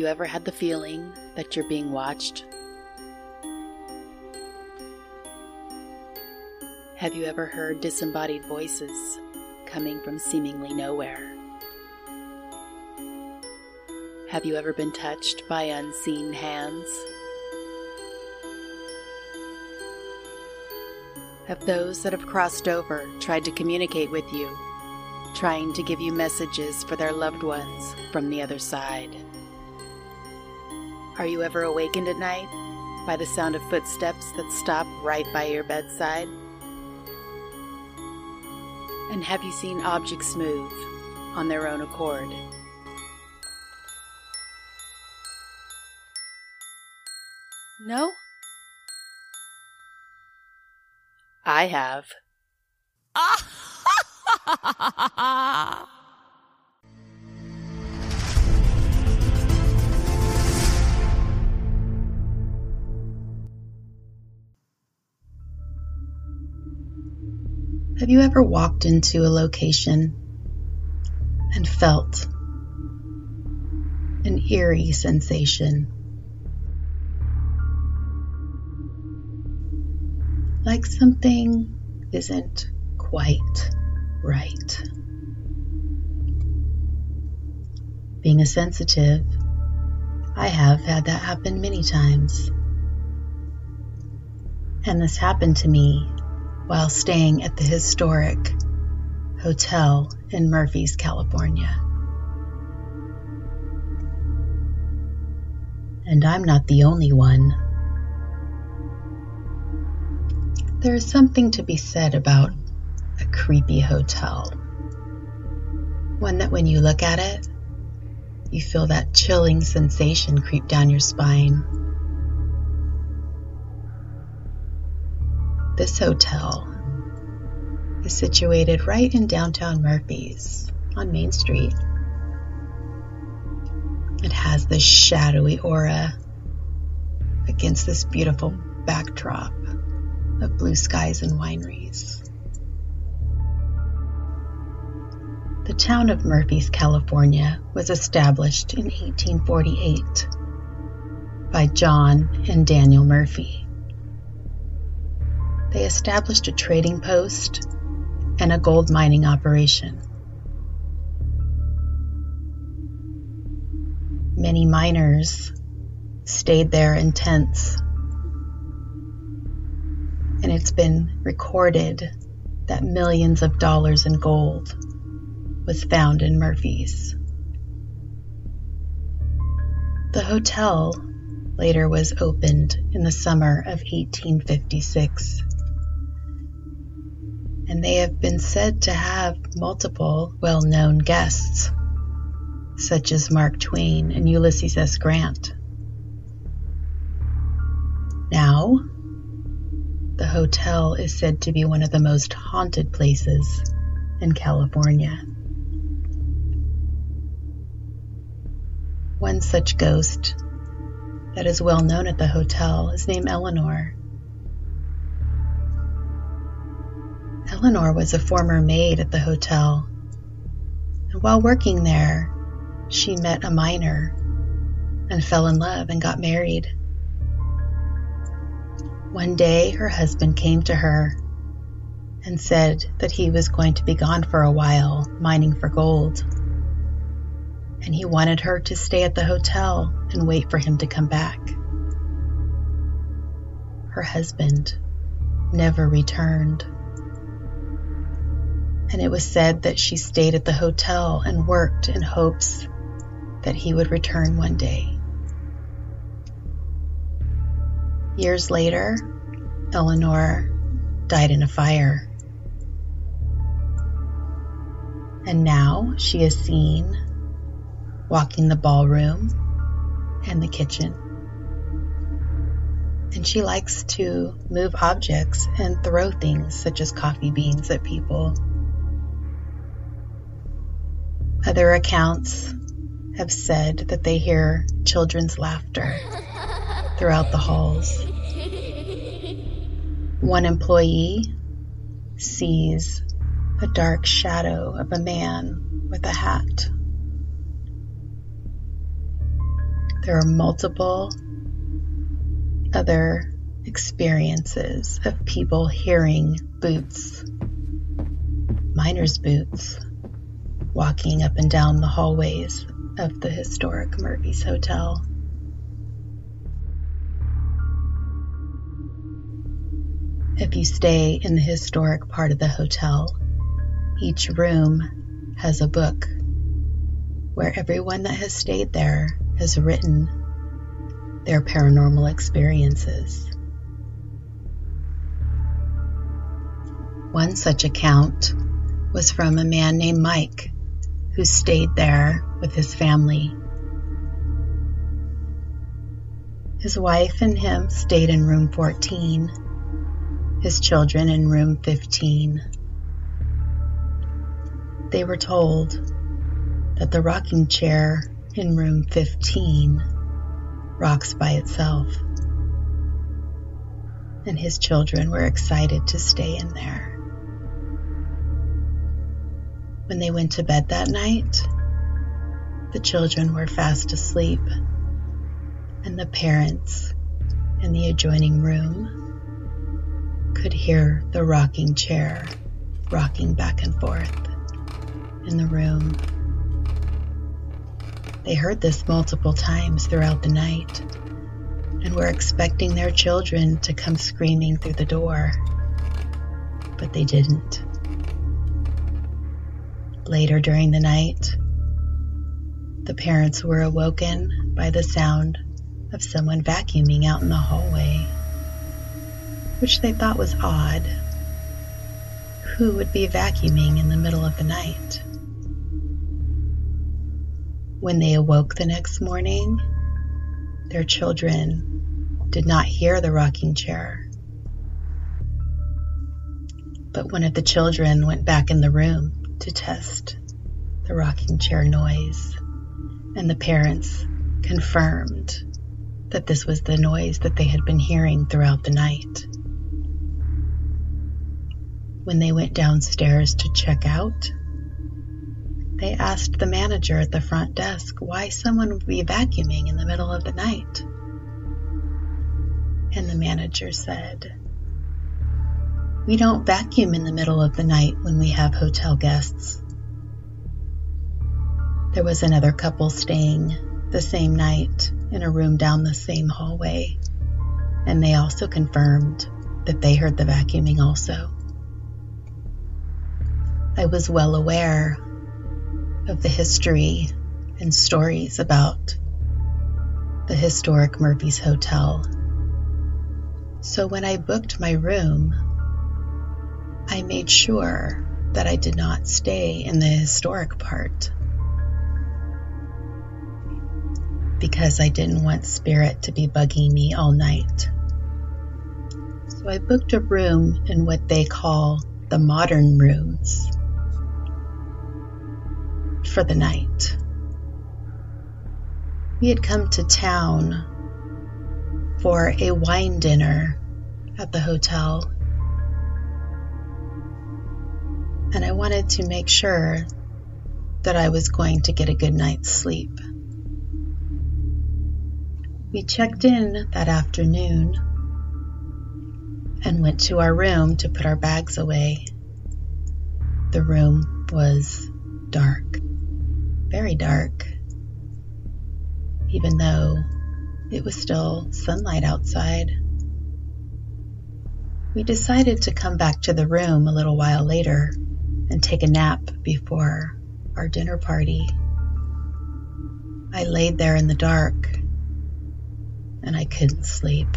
Have you ever had the feeling that you're being watched? Have you ever heard disembodied voices coming from seemingly nowhere? Have you ever been touched by unseen hands? Have those that have crossed over tried to communicate with you, trying to give you messages for their loved ones from the other side? Are you ever awakened at night by the sound of footsteps that stop right by your bedside? And have you seen objects move on their own accord? No? I have. Have you ever walked into a location and felt an eerie sensation? Like something isn't quite right. Being a sensitive, I have had that happen many times. And this happened to me while staying at the historic hotel in Murphys, California. And I'm not the only one. There is something to be said about a creepy hotel. One that when you look at it, you feel that chilling sensation creep down your spine. This hotel is situated right in downtown Murphys on Main Street. It has this shadowy aura against this beautiful backdrop of blue skies and wineries. The town of Murphys, California was established in 1848 by John and Daniel Murphy they established a trading post and a gold mining operation. Many miners stayed there in tents, and it's been recorded that millions of dollars in gold was found in Murphys. The hotel later was opened in the summer of 1856 and they have been said to have multiple well known guests, such as Mark Twain and Ulysses S. Grant. Now, the hotel is said to be one of the most haunted places in California. One such ghost that is well known at the hotel is named Eleanor. Eleanor was a former maid at the hotel, and while working there, she met a miner and fell in love and got married. One day, her husband came to her and said that he was going to be gone for a while mining for gold. And he wanted her to stay at the hotel and wait for him to come back. Her husband never returned and it was said that she stayed at the hotel and worked in hopes that he would return one day. Years later, Eleanor died in a fire. And now she is seen walking the ballroom and the kitchen. And she likes to move objects and throw things such as coffee beans at people. Other accounts have said that they hear children's laughter throughout the halls. One employee sees a dark shadow of a man with a hat. there are multiple other experiences of people hearing boots, miners' boots, walking up and down the hallways of the historic Murphy's Hotel. If you stay in the historic part of the hotel, each room has a book where everyone that has stayed there has written their paranormal experiences. One such account was from a man named Mike who stayed there with his family. His wife and him stayed in room 14 his children in room 15. They were told that the rocking chair in room 15 rocks by itself, and his children were excited to stay in there. When they went to bed that night, the children were fast asleep, and the parents in the adjoining room could hear the rocking chair rocking back and forth in the room. They heard this multiple times throughout the night and were expecting their children to come screaming through the door, but they didn't. Later during the night, the parents were awoken by the sound of someone vacuuming out in the hallway which they thought was odd. Who would be vacuuming in the middle of the night? When they awoke the next morning, their children did not hear the rocking chair. But one of the children went back in the room to test the rocking chair noise, and the parents confirmed that this was the noise that they had been hearing throughout the night. When they went downstairs to check out, they asked the manager at the front desk why someone would be vacuuming in the middle of the night. And the manager said, We don't vacuum in the middle of the night when we have hotel guests. There was another couple staying the same night in a room down the same hallway, and they also confirmed that they heard the vacuuming also. I was well aware of the history and stories about the historic Murphy's Hotel. So when I booked my room, I made sure that I did not stay in the historic part because I didn't want spirit to be bugging me all night. So I booked a room in what they call the modern rooms for the night. We had come to town for a wine dinner at the hotel, and I wanted to make sure that I was going to get a good night's sleep. We checked in that afternoon and went to our room to put our bags away. The room was dark very dark, even though it was still sunlight outside. We decided to come back to the room a little while later and take a nap before our dinner party. I laid there in the dark and I couldn't sleep.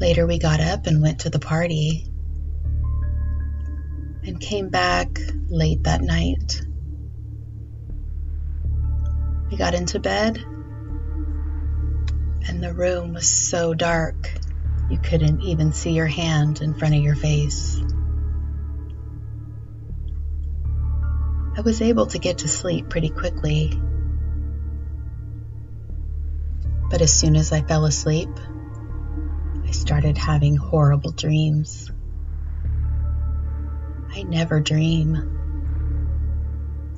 Later, we got up and went to the party and came back late that night. We got into bed, and the room was so dark you couldn't even see your hand in front of your face. I was able to get to sleep pretty quickly. But as soon as I fell asleep, I started having horrible dreams. I never dream.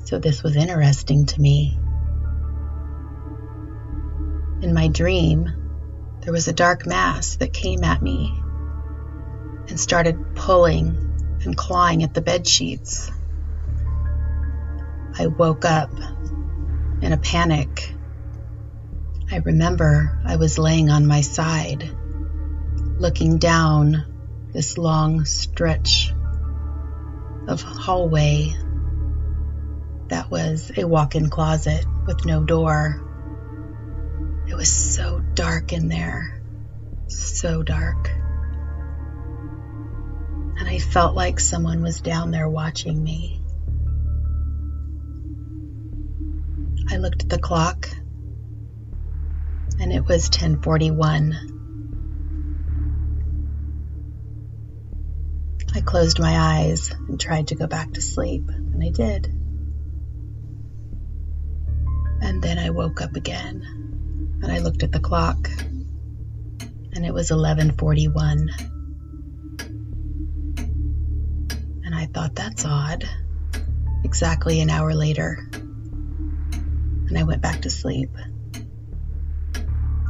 So this was interesting to me. In my dream, there was a dark mass that came at me and started pulling and clawing at the bed sheets. I woke up in a panic. I remember I was laying on my side, looking down this long stretch of hallway that was a walk in closet with no door. It was so dark in there, so dark. And I felt like someone was down there watching me. I looked at the clock and it was 1041. I closed my eyes and tried to go back to sleep, and I did. And then I woke up again and I looked at the clock and it was 11:41. And I thought that's odd. Exactly an hour later. And I went back to sleep.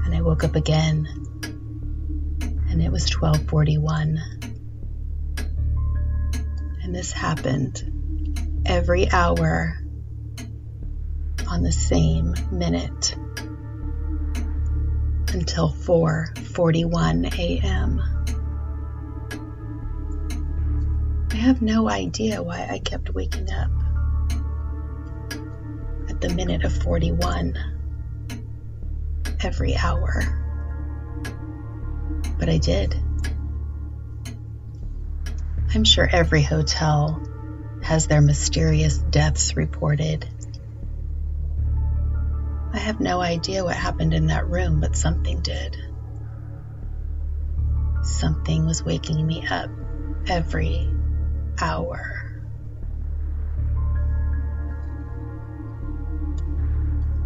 And I woke up again and it was 12:41. And this happened every hour on the same minute until 4:41 a.m. I have no idea why I kept waking up at the minute of 41 every hour. But I did. I'm sure every hotel has their mysterious deaths reported. I have no idea what happened in that room, but something did. Something was waking me up every hour.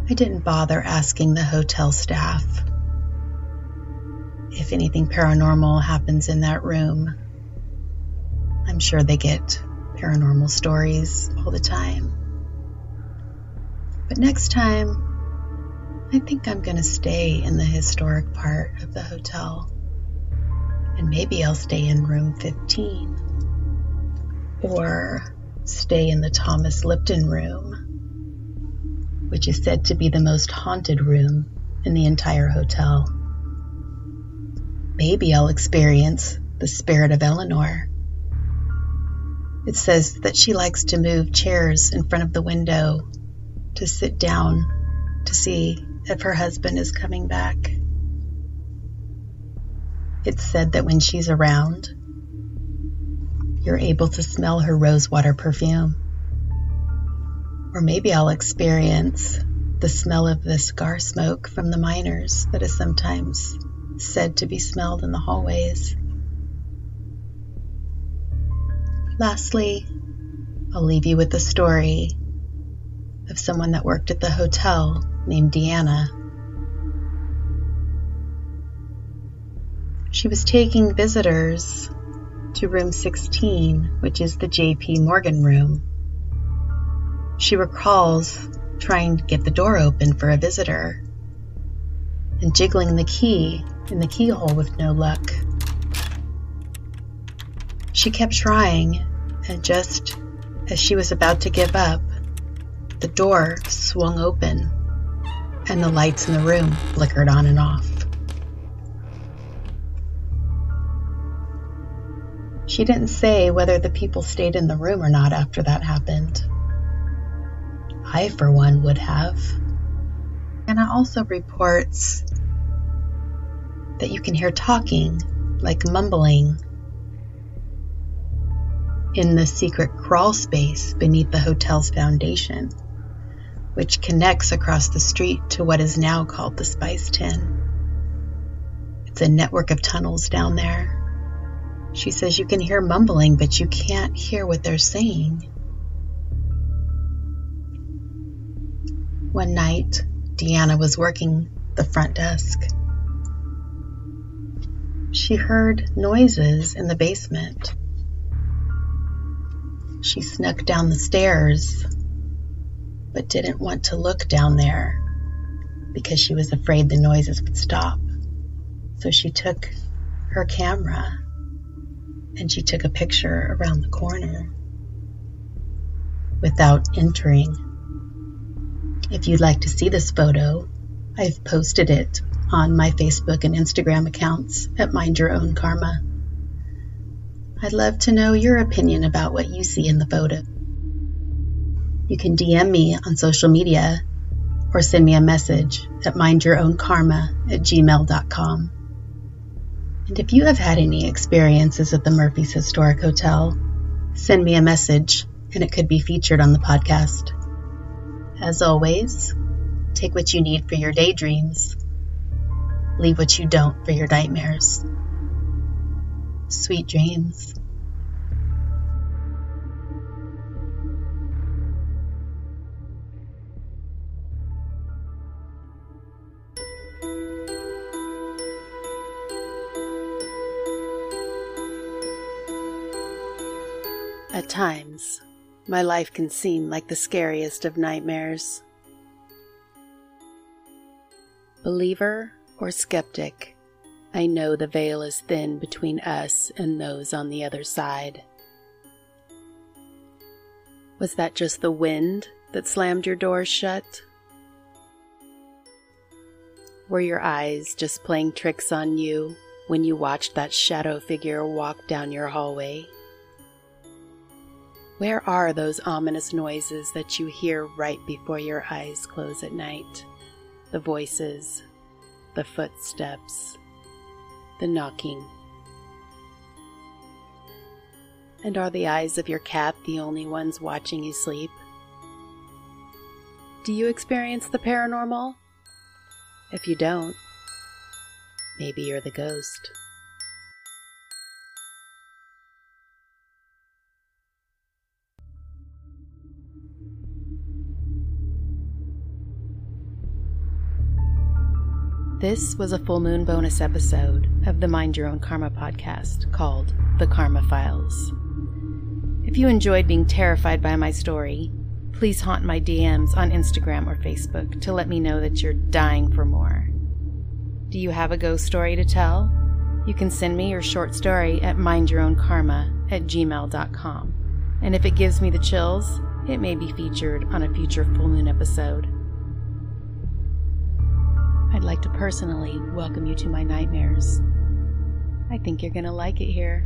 I didn't bother asking the hotel staff if anything paranormal happens in that room. I'm sure they get paranormal stories all the time. But next time, I think I'm going to stay in the historic part of the hotel. And maybe I'll stay in room 15. Or stay in the Thomas Lipton room, which is said to be the most haunted room in the entire hotel. Maybe I'll experience the spirit of Eleanor. It says that she likes to move chairs in front of the window to sit down to see if her husband is coming back. It's said that when she's around, you're able to smell her rosewater perfume. Or maybe I'll experience the smell of the cigar smoke from the miners that is sometimes said to be smelled in the hallways. Lastly, I'll leave you with the story of someone that worked at the hotel named Deanna. She was taking visitors to room 16, which is the JP Morgan room. She recalls trying to get the door open for a visitor and jiggling the key in the keyhole with no luck. She kept trying, and just as she was about to give up, the door swung open and the lights in the room flickered on and off. She didn't say whether the people stayed in the room or not after that happened. I, for one, would have. Anna also reports that you can hear talking, like mumbling, in the secret crawl space beneath the hotel's foundation which connects across the street to what is now called the Spice Tin. It's a network of tunnels down there. She says you can hear mumbling, but you can't hear what they're saying. One night, Deanna was working the front desk. She heard noises in the basement. She snuck down the stairs but didn't want to look down there because she was afraid the noises would stop. So she took her camera and she took a picture around the corner without entering. If you'd like to see this photo, I've posted it on my Facebook and Instagram accounts at Mind Your Own Karma. I'd love to know your opinion about what you see in the photo. You can DM me on social media or send me a message at mindyourownkarma at gmail.com. And if you have had any experiences at the Murphy's Historic Hotel, send me a message and it could be featured on the podcast. As always, take what you need for your daydreams, leave what you don't for your nightmares. Sweet dreams. Times, my life can seem like the scariest of nightmares. Believer or skeptic, I know the veil is thin between us and those on the other side. Was that just the wind that slammed your doors shut? Were your eyes just playing tricks on you when you watched that shadow figure walk down your hallway? Where are those ominous noises that you hear right before your eyes close at night? The voices, the footsteps, the knocking. And are the eyes of your cat the only ones watching you sleep? Do you experience the paranormal? If you don't, maybe you're the ghost. This was a full moon bonus episode of the Mind Your Own Karma podcast called The Karma Files. If you enjoyed being terrified by my story, please haunt my DMs on Instagram or Facebook to let me know that you're dying for more. Do you have a ghost story to tell? You can send me your short story at mindyourownkarma at gmail.com. And if it gives me the chills, it may be featured on a future full moon episode. I'd like to personally welcome you to my nightmares. I think you're to like it here.